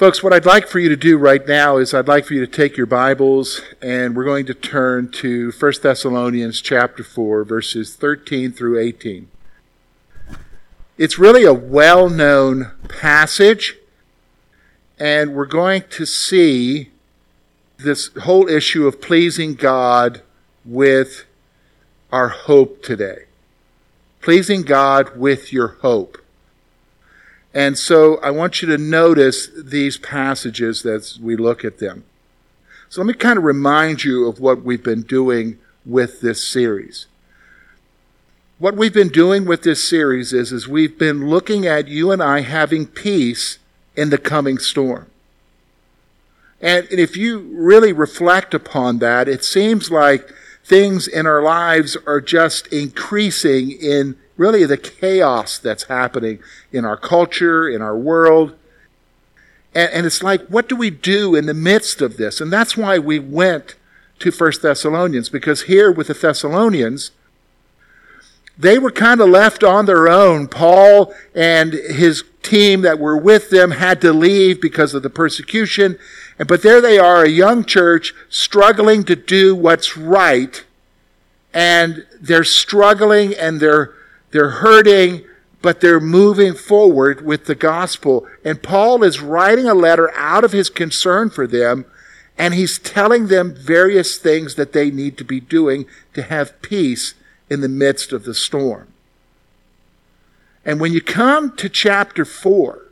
Folks, what I'd like for you to do right now is I'd like for you to take your Bibles and we're going to turn to 1 Thessalonians chapter 4 verses 13 through 18. It's really a well-known passage and we're going to see this whole issue of pleasing God with our hope today. Pleasing God with your hope. And so I want you to notice these passages as we look at them. So let me kind of remind you of what we've been doing with this series. What we've been doing with this series is, is we've been looking at you and I having peace in the coming storm. And if you really reflect upon that, it seems like things in our lives are just increasing in really the chaos that's happening in our culture, in our world. And, and, it's like, what do we do in the midst of this? And that's why we went to First Thessalonians, because here with the Thessalonians, they were kind of left on their own. Paul and his team that were with them had to leave because of the persecution. And, but there they are, a young church struggling to do what's right. And they're struggling and they're they're hurting, but they're moving forward with the gospel. And Paul is writing a letter out of his concern for them, and he's telling them various things that they need to be doing to have peace in the midst of the storm. And when you come to chapter 4,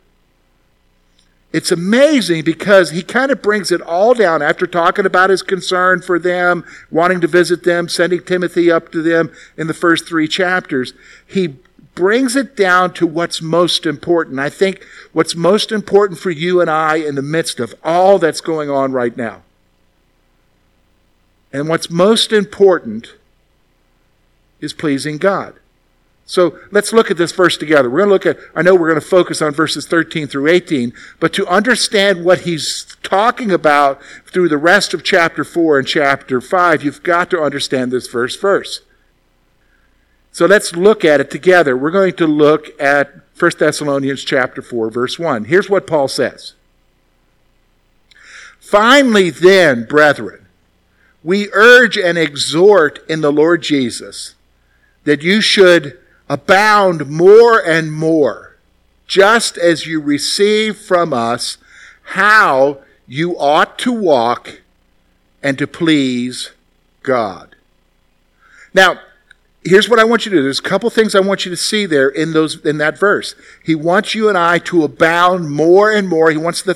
it's amazing because he kind of brings it all down after talking about his concern for them, wanting to visit them, sending Timothy up to them in the first three chapters. He brings it down to what's most important. I think what's most important for you and I in the midst of all that's going on right now. And what's most important is pleasing God. So let's look at this verse together. We're going to look at, I know we're going to focus on verses 13 through 18, but to understand what he's talking about through the rest of chapter 4 and chapter 5, you've got to understand this verse first. So let's look at it together. We're going to look at 1 Thessalonians chapter 4 verse 1. Here's what Paul says. Finally then, brethren, we urge and exhort in the Lord Jesus that you should abound more and more, just as you receive from us how you ought to walk and to please God. Now, here's what I want you to do. There's a couple things I want you to see there in those in that verse. He wants you and I to abound more and more. He wants the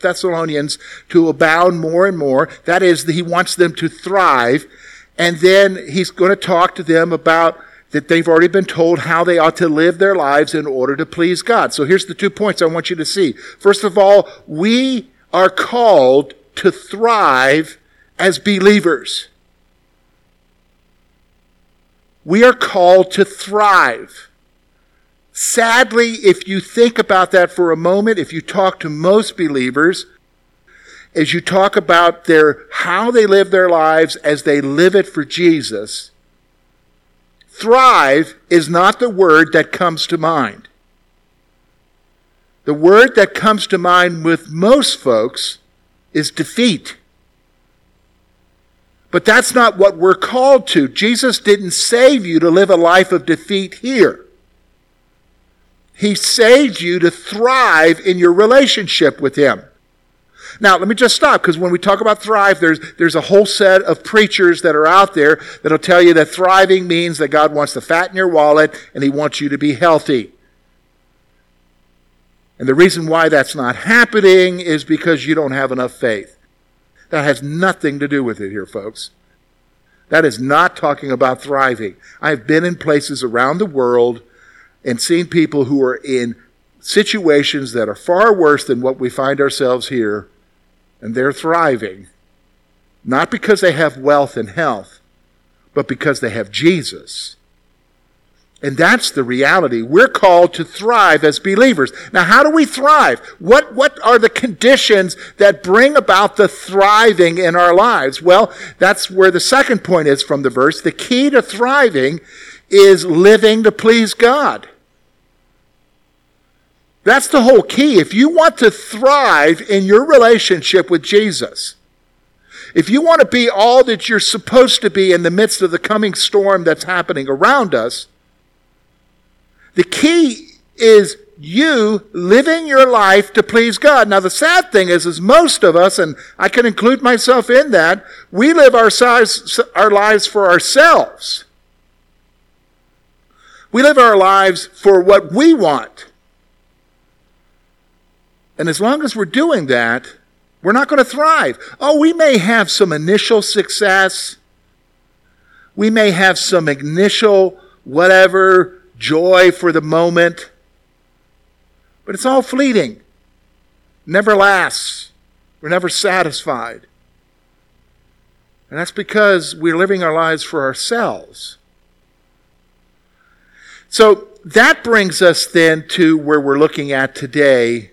Thessalonians to abound more and more. That is, he wants them to thrive. And then he's going to talk to them about that they've already been told how they ought to live their lives in order to please God. So here's the two points I want you to see. First of all, we are called to thrive as believers. We are called to thrive. Sadly, if you think about that for a moment, if you talk to most believers, as you talk about their how they live their lives as they live it for Jesus, thrive is not the word that comes to mind. The word that comes to mind with most folks is defeat. But that's not what we're called to. Jesus didn't save you to live a life of defeat here. He saved you to thrive in your relationship with Him. Now, let me just stop because when we talk about thrive, there's, there's a whole set of preachers that are out there that'll tell you that thriving means that God wants to fatten your wallet and He wants you to be healthy. And the reason why that's not happening is because you don't have enough faith. That has nothing to do with it here, folks. That is not talking about thriving. I've been in places around the world and seen people who are in situations that are far worse than what we find ourselves here and they're thriving. not because they have wealth and health, but because they have Jesus. And that's the reality. We're called to thrive as believers. Now, how do we thrive? What, what are the conditions that bring about the thriving in our lives? Well, that's where the second point is from the verse. The key to thriving is living to please God. That's the whole key. If you want to thrive in your relationship with Jesus, if you want to be all that you're supposed to be in the midst of the coming storm that's happening around us, the key is you living your life to please God. Now, the sad thing is, is most of us, and I can include myself in that, we live our, size, our lives for ourselves. We live our lives for what we want. And as long as we're doing that, we're not going to thrive. Oh, we may have some initial success. We may have some initial whatever joy for the moment, but it's all fleeting, never lasts. We're never satisfied. And that's because we're living our lives for ourselves. So that brings us then to where we're looking at today,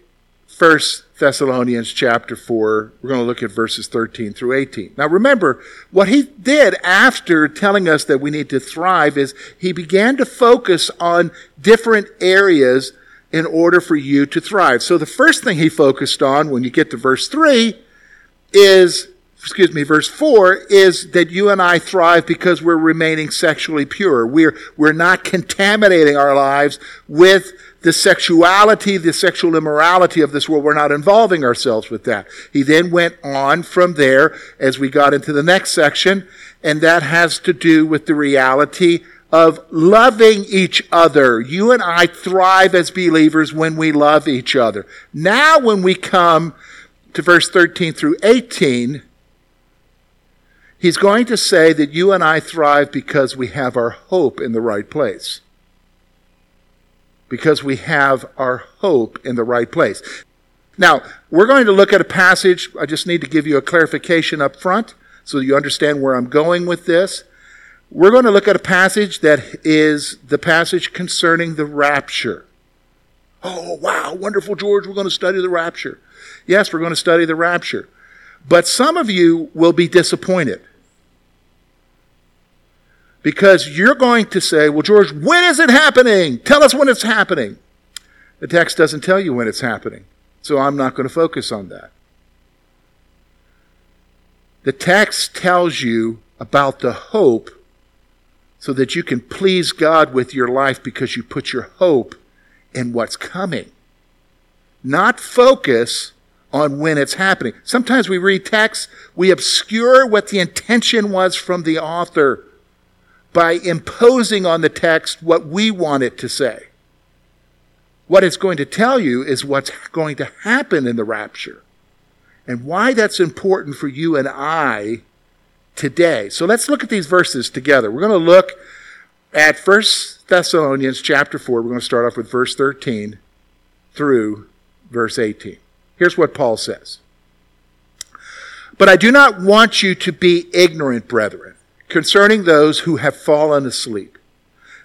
First Thessalonians chapter 4. We're going to look at verses 13 through 18. Now remember, what he did after telling us that we need to thrive is he began to focus on different areas in order for you to thrive. So the first thing he focused on when you get to verse 3 is excuse me, verse 4 is that you and I thrive because we're remaining sexually pure. We're, we're not contaminating our lives with the sexuality, the sexual immorality of this world. We're not involving ourselves with that. He then went on from there as we got into the next section, and that has to do with the reality of loving each other. You and I thrive as believers when we love each other. Now, when we come to verse 13 through 18, he's going to say that you and I thrive because we have our hope in the right place because we have our hope in the right place. Now, we're going to look at a passage. I just need to give you a clarification up front so you understand where I'm going with this. We're going to look at a passage that is the passage concerning the rapture. Oh, wow, wonderful, George. We're going to study the rapture. Yes, we're going to study the rapture. But some of you will be disappointed because you're going to say, Well, George, when is it happening? Tell us when it's happening. The text doesn't tell you when it's happening, so I'm not going to focus on that. The text tells you about the hope so that you can please God with your life because you put your hope in what's coming. Not focus on when it's happening. Sometimes we read texts, we obscure what the intention was from the author by imposing on the text what we want it to say. What it's going to tell you is what's going to happen in the rapture and why that's important for you and I today. So let's look at these verses together. We're going to look at 1 Thessalonians chapter 4. We're going to start off with verse 13 through verse 18. Here's what Paul says. But I do not want you to be ignorant, brethren concerning those who have fallen asleep,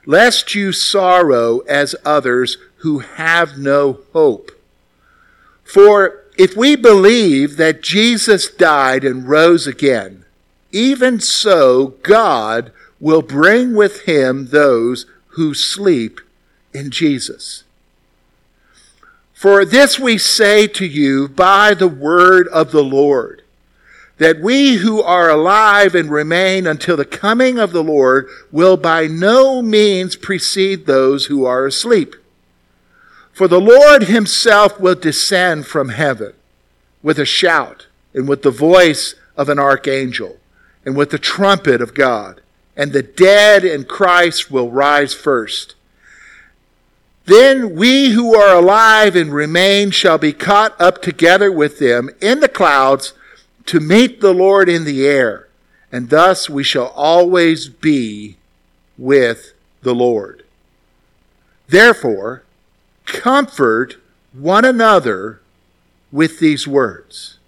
lest you sorrow as others who have no hope. For if we believe that Jesus died and rose again, even so God will bring with him those who sleep in Jesus. For this we say to you by the word of the Lord that we who are alive and remain until the coming of the Lord will by no means precede those who are asleep. For the Lord himself will descend from heaven with a shout and with the voice of an archangel and with the trumpet of God, and the dead in Christ will rise first. Then we who are alive and remain shall be caught up together with them in the clouds to meet the Lord in the air, and thus we shall always be with the Lord. Therefore, comfort one another with these words.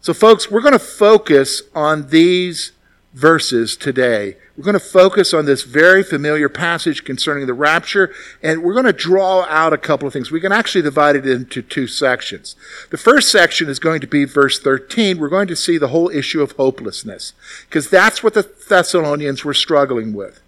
So, folks, we're going to focus on these verses today. We're going to focus on this very familiar passage concerning the rapture, and we're going to draw out a couple of things. We can actually divide it into two sections. The first section is going to be verse 13. We're going to see the whole issue of hopelessness, because that's what the Thessalonians were struggling with.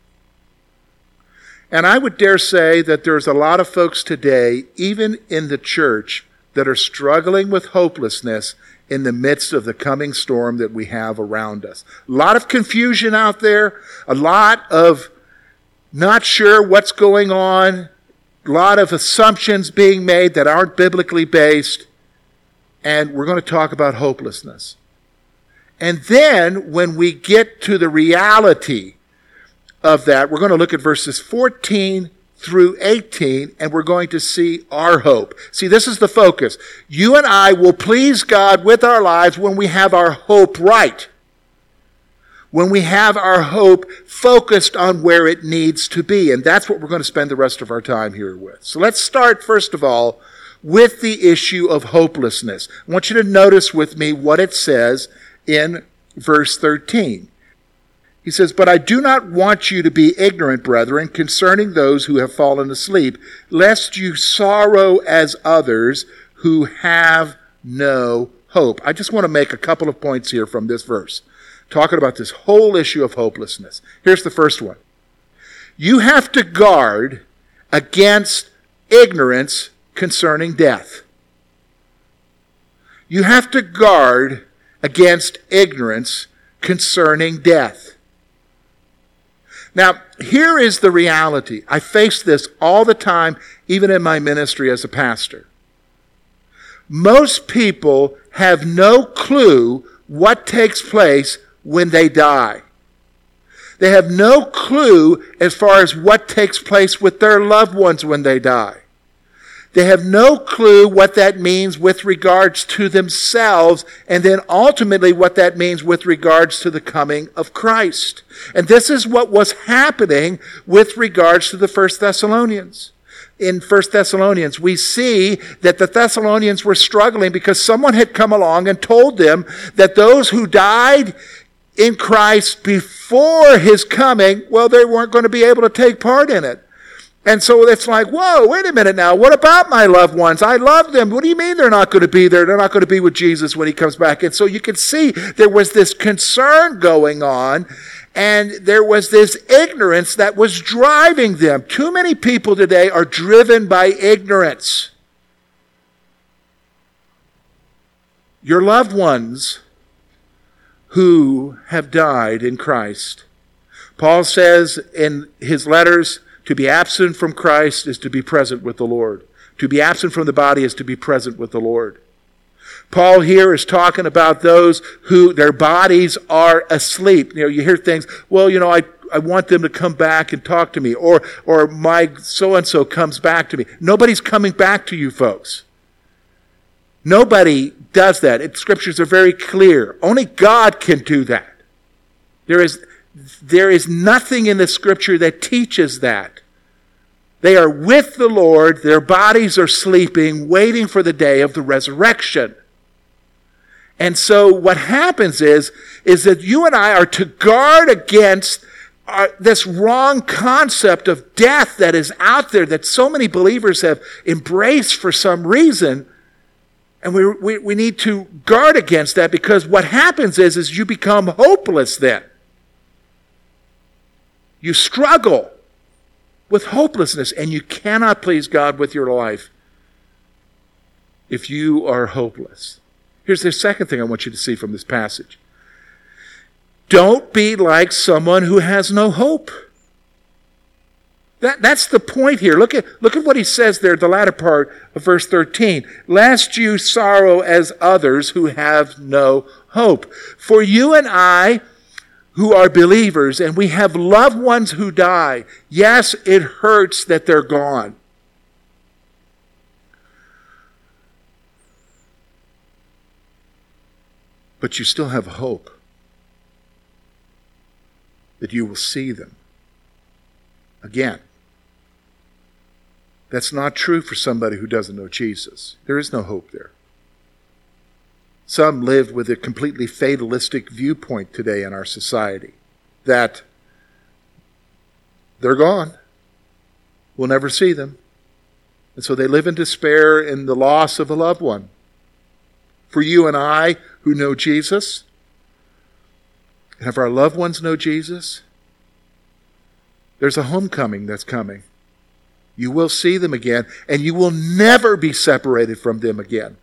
And I would dare say that there's a lot of folks today, even in the church, that are struggling with hopelessness in the midst of the coming storm that we have around us. A lot of confusion out there, a lot of not sure what's going on, a lot of assumptions being made that aren't biblically based, and we're going to talk about hopelessness. And then when we get to the reality of that, we're going to look at verses 14 through 18, and we're going to see our hope. See, this is the focus. You and I will please God with our lives when we have our hope right. When we have our hope focused on where it needs to be. And that's what we're going to spend the rest of our time here with. So let's start, first of all, with the issue of hopelessness. I want you to notice with me what it says in verse 13. He says, But I do not want you to be ignorant, brethren, concerning those who have fallen asleep, lest you sorrow as others who have no hope. I just want to make a couple of points here from this verse, talking about this whole issue of hopelessness. Here's the first one You have to guard against ignorance concerning death. You have to guard against ignorance concerning death. Now, here is the reality. I face this all the time, even in my ministry as a pastor. Most people have no clue what takes place when they die. They have no clue as far as what takes place with their loved ones when they die. They have no clue what that means with regards to themselves, and then ultimately what that means with regards to the coming of Christ. And this is what was happening with regards to the First Thessalonians. In First Thessalonians, we see that the Thessalonians were struggling because someone had come along and told them that those who died in Christ before his coming, well, they weren't going to be able to take part in it. And so it's like, whoa, wait a minute now. What about my loved ones? I love them. What do you mean they're not going to be there? They're not going to be with Jesus when he comes back. And so you can see there was this concern going on and there was this ignorance that was driving them. Too many people today are driven by ignorance. Your loved ones who have died in Christ. Paul says in his letters, to be absent from Christ is to be present with the Lord. To be absent from the body is to be present with the Lord. Paul here is talking about those who their bodies are asleep. You know, you hear things, well, you know, I, I want them to come back and talk to me, or, or my so and so comes back to me. Nobody's coming back to you, folks. Nobody does that. It, scriptures are very clear. Only God can do that. There is, there is nothing in the scripture that teaches that. They are with the Lord, their bodies are sleeping, waiting for the day of the resurrection. And so what happens is, is that you and I are to guard against our, uh, this wrong concept of death that is out there that so many believers have embraced for some reason. And we, we, we need to guard against that because what happens is, is you become hopeless then. You struggle with hopelessness, and you cannot please God with your life if you are hopeless. Here's the second thing I want you to see from this passage don't be like someone who has no hope. That, that's the point here. Look at, look at what he says there, the latter part of verse 13. Lest you sorrow as others who have no hope. For you and I who are believers and we have loved ones who die, yes, it hurts that they're gone. But you still have hope that you will see them again. That's not true for somebody who doesn't know Jesus. There is no hope there. Some live with a completely fatalistic viewpoint today in our society that they're gone. We'll never see them. And so they live in despair in the loss of a loved one. For you and I who know Jesus, and if our loved ones know Jesus, there's a homecoming that's coming. You will see them again, and you will never be separated from them again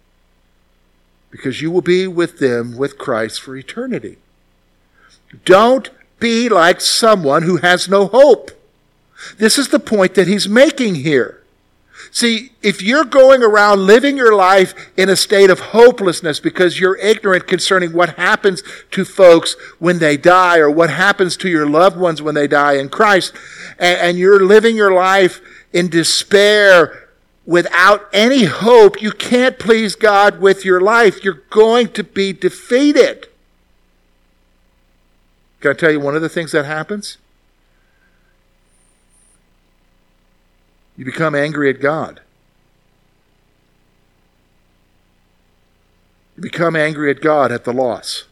because you will be with them with Christ for eternity. Don't be like someone who has no hope. This is the point that he's making here. See, if you're going around living your life in a state of hopelessness because you're ignorant concerning what happens to folks when they die or what happens to your loved ones when they die in Christ, and, you're living your life in despair without any hope, you can't please God with your life. You're going to be defeated. Can I tell you one of the things that happens? You become angry at God. You become angry at God at the loss.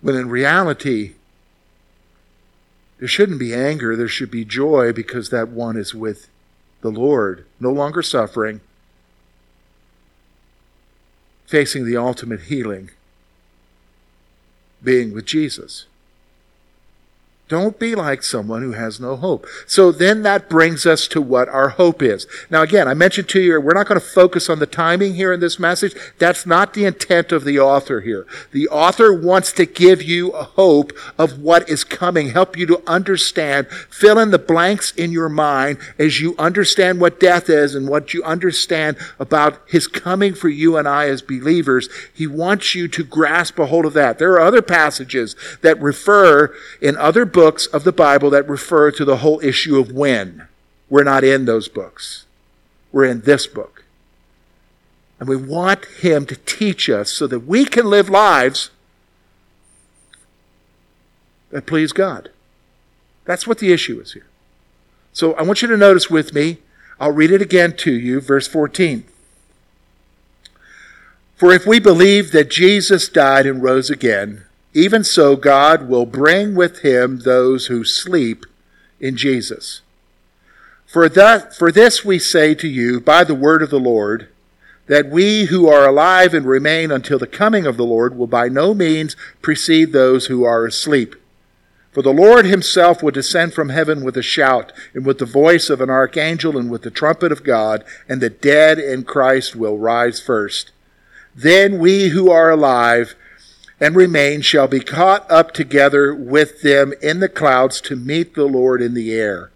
When in reality, there shouldn't be anger, there should be joy because that one is with the Lord, no longer suffering, facing the ultimate healing, being with Jesus. Don't be like someone who has no hope. So then that brings us to what our hope is. Now again, I mentioned to you, we're not going to focus on the timing here in this message. That's not the intent of the author here. The author wants to give you a hope of what is coming, help you to understand, fill in the blanks in your mind as you understand what death is and what you understand about his coming for you and I as believers. He wants you to grasp a hold of that. There are other passages that refer in other books books of the Bible that refer to the whole issue of when. We're not in those books. We're in this book. And we want Him to teach us so that we can live lives that please God. That's what the issue is here. So I want you to notice with me, I'll read it again to you, verse 14. For if we believe that Jesus died and rose again, even so, God will bring with him those who sleep in Jesus. For, that, for this we say to you by the word of the Lord, that we who are alive and remain until the coming of the Lord will by no means precede those who are asleep. For the Lord himself will descend from heaven with a shout, and with the voice of an archangel, and with the trumpet of God, and the dead in Christ will rise first. Then we who are alive and remain shall be caught up together with them in the clouds to meet the Lord in the air.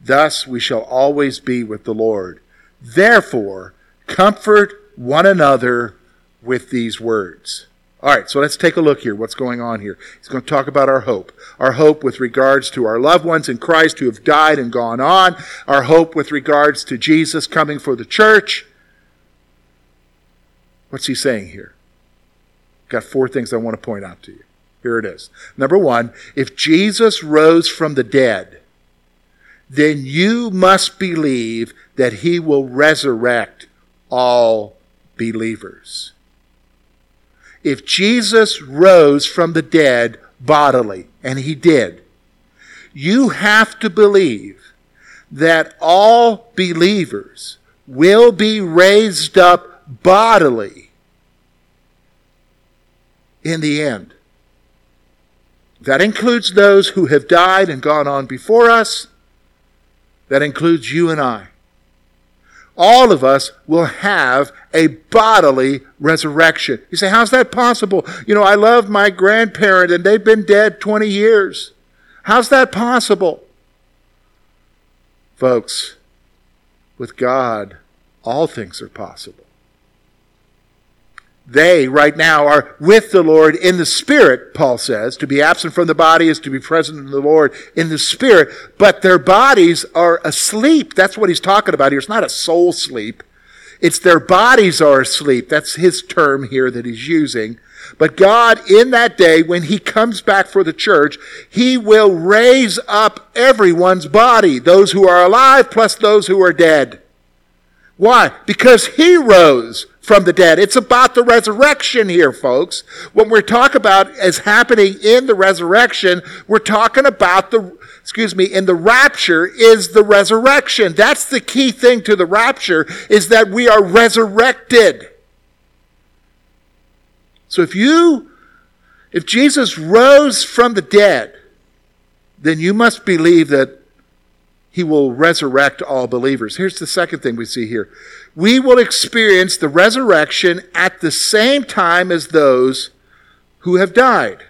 Thus we shall always be with the Lord. Therefore, comfort one another with these words. All right, so let's take a look here. What's going on here? He's going to talk about our hope. Our hope with regards to our loved ones in Christ who have died and gone on. Our hope with regards to Jesus coming for the church. What's he saying here? Got four things I want to point out to you. Here it is. Number one, if Jesus rose from the dead, then you must believe that he will resurrect all believers. If Jesus rose from the dead bodily, and he did, you have to believe that all believers will be raised up bodily in the end. That includes those who have died and gone on before us. That includes you and I. All of us will have a bodily resurrection. You say, how's that possible? You know, I love my grandparent and they've been dead 20 years. How's that possible? Folks, with God, all things are possible. They, right now, are with the Lord in the Spirit, Paul says. To be absent from the body is to be present in the Lord in the Spirit, but their bodies are asleep. That's what he's talking about here. It's not a soul sleep. It's their bodies are asleep. That's his term here that he's using. But God, in that day, when he comes back for the church, he will raise up everyone's body, those who are alive plus those who are dead. Why? Because he rose from the dead. It's about the resurrection here, folks. What we're talking about as happening in the resurrection, we're talking about the, excuse me, in the rapture is the resurrection. That's the key thing to the rapture is that we are resurrected. So if you, if Jesus rose from the dead, then you must believe that he will resurrect all believers. Here's the second thing we see here. We will experience the resurrection at the same time as those who have died.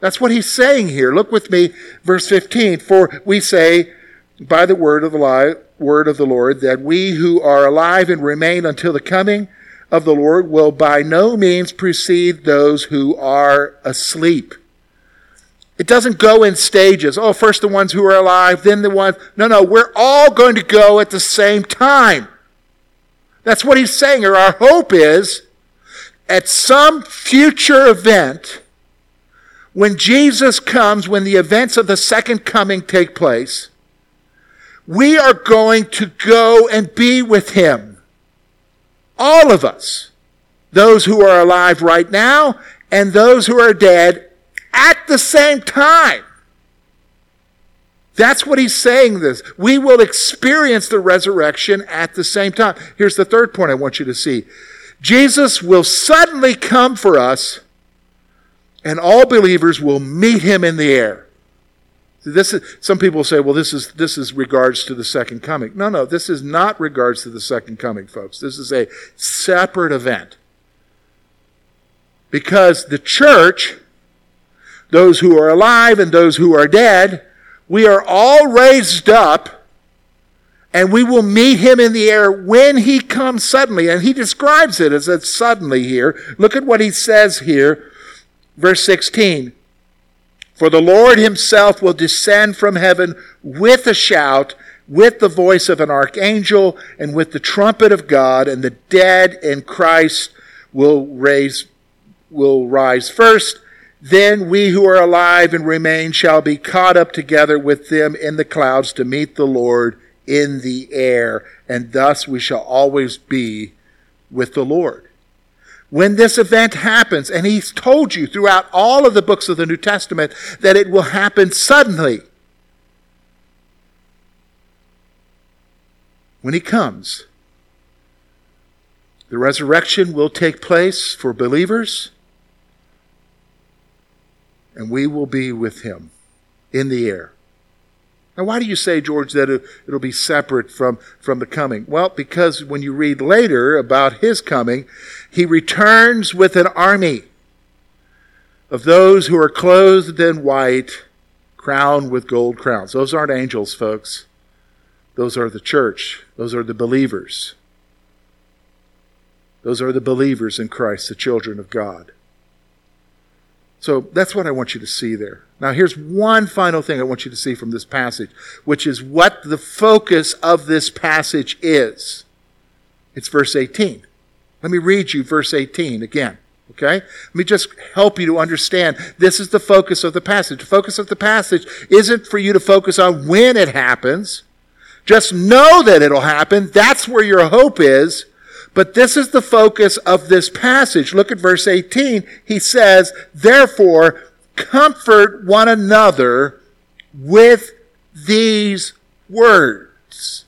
That's what he's saying here. Look with me, verse 15. For we say, by the word of the word of the Lord, that we who are alive and remain until the coming of the Lord will by no means precede those who are asleep. It doesn't go in stages. Oh, first the ones who are alive, then the ones. No, no, we're all going to go at the same time. That's what he's saying, or our hope is at some future event, when Jesus comes, when the events of the second coming take place, we are going to go and be with him. All of us. Those who are alive right now and those who are dead at the same time. That's what he's saying this. We will experience the resurrection at the same time. Here's the third point I want you to see. Jesus will suddenly come for us and all believers will meet him in the air. This is, some people say, well, this is, this is regards to the second coming. No, no, this is not regards to the second coming, folks. This is a separate event. Because the church those who are alive and those who are dead, we are all raised up and we will meet him in the air when he comes suddenly. And he describes it as a suddenly here. Look at what he says here, verse 16. For the Lord himself will descend from heaven with a shout, with the voice of an archangel, and with the trumpet of God, and the dead in Christ will raise will rise first. Then we who are alive and remain shall be caught up together with them in the clouds to meet the Lord in the air, and thus we shall always be with the Lord. When this event happens, and he's told you throughout all of the books of the New Testament that it will happen suddenly. When he comes, the resurrection will take place for believers and we will be with him in the air. Now, why do you say, George, that it'll be separate from, from the coming? Well, because when you read later about his coming, he returns with an army of those who are clothed in white, crowned with gold crowns. Those aren't angels, folks. Those are the church. Those are the believers. Those are the believers in Christ, the children of God. So that's what I want you to see there. Now, here's one final thing I want you to see from this passage, which is what the focus of this passage is. It's verse 18. Let me read you verse 18 again. Okay? Let me just help you to understand this is the focus of the passage. The focus of the passage isn't for you to focus on when it happens. Just know that it'll happen. That's where your hope is. But this is the focus of this passage. Look at verse 18. He says, Therefore, comfort one another with these words.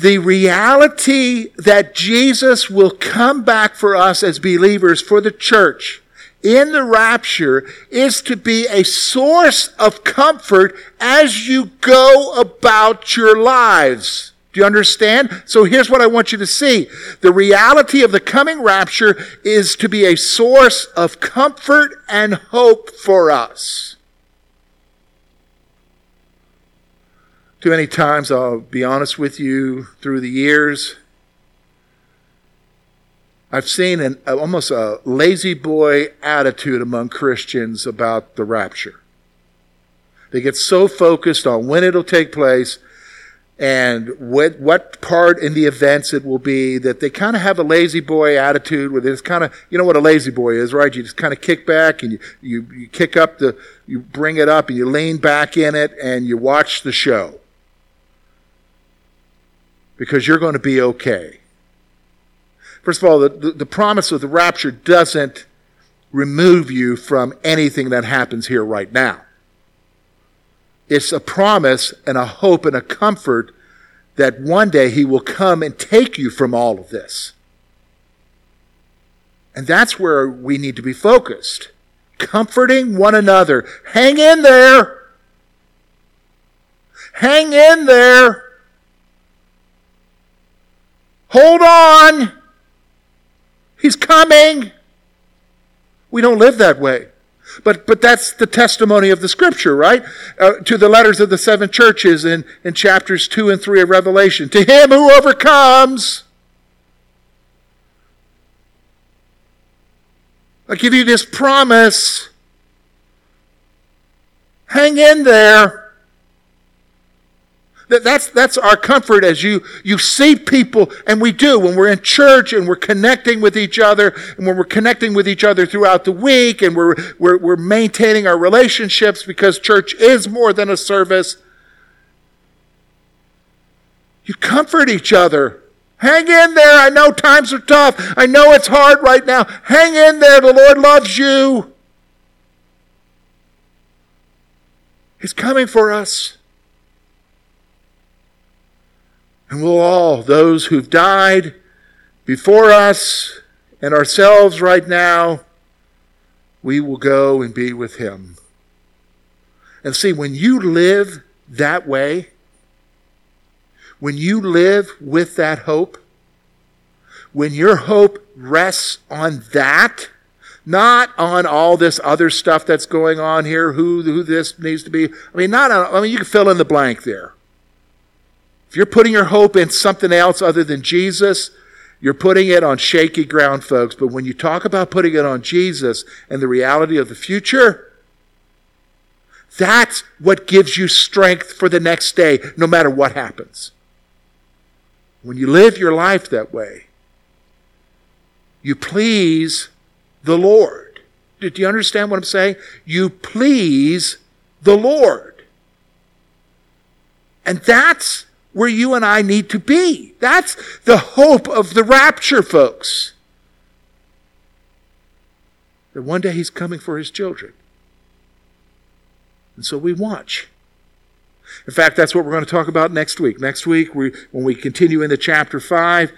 The reality that Jesus will come back for us as believers, for the church, in the rapture is to be a source of comfort as you go about your lives. Do you understand? So here's what I want you to see. The reality of the coming rapture is to be a source of comfort and hope for us. Too many times, I'll be honest with you, through the years, I've seen an, almost a lazy boy attitude among Christians about the rapture. They get so focused on when it'll take place and what what part in the events it will be that they kind of have a lazy boy attitude where it's kind of you know what a lazy boy is right you just kind of kick back and you, you you kick up the you bring it up and you lean back in it and you watch the show because you're going to be okay. First of all, the, the, the promise of the rapture doesn't remove you from anything that happens here right now. It's a promise and a hope and a comfort that one day He will come and take you from all of this. And that's where we need to be focused. Comforting one another. Hang in there. Hang in there. Hold on. He's coming. We don't live that way. But, but that's the testimony of the scripture, right? Uh, to the letters of the seven churches in, in chapters 2 and 3 of Revelation. To him who overcomes, I give you this promise. Hang in there. That, that's, that's our comfort as you, you see people, and we do when we're in church and we're connecting with each other, and when we're connecting with each other throughout the week, and we're, we're, we're maintaining our relationships because church is more than a service. You comfort each other. Hang in there. I know times are tough. I know it's hard right now. Hang in there. The Lord loves you. He's coming for us. And we'll all, those who've died before us and ourselves right now, we will go and be with him. And see, when you live that way, when you live with that hope, when your hope rests on that, not on all this other stuff that's going on here, who, who this needs to be. I mean, not on, I mean, you can fill in the blank there. If you're putting your hope in something else other than Jesus, you're putting it on shaky ground, folks. But when you talk about putting it on Jesus and the reality of the future, that's what gives you strength for the next day, no matter what happens. When you live your life that way, you please the Lord. Do you understand what I'm saying? You please the Lord. And that's where you and I need to be. That's the hope of the rapture, folks. That one day he's coming for his children. And so we watch. In fact, that's what we're going to talk about next week. Next week, we, when we continue into chapter 5,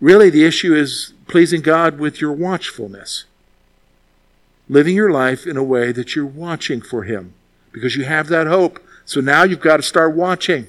really the issue is pleasing God with your watchfulness. Living your life in a way that you're watching for Him because you have that hope. So now you've got to start watching.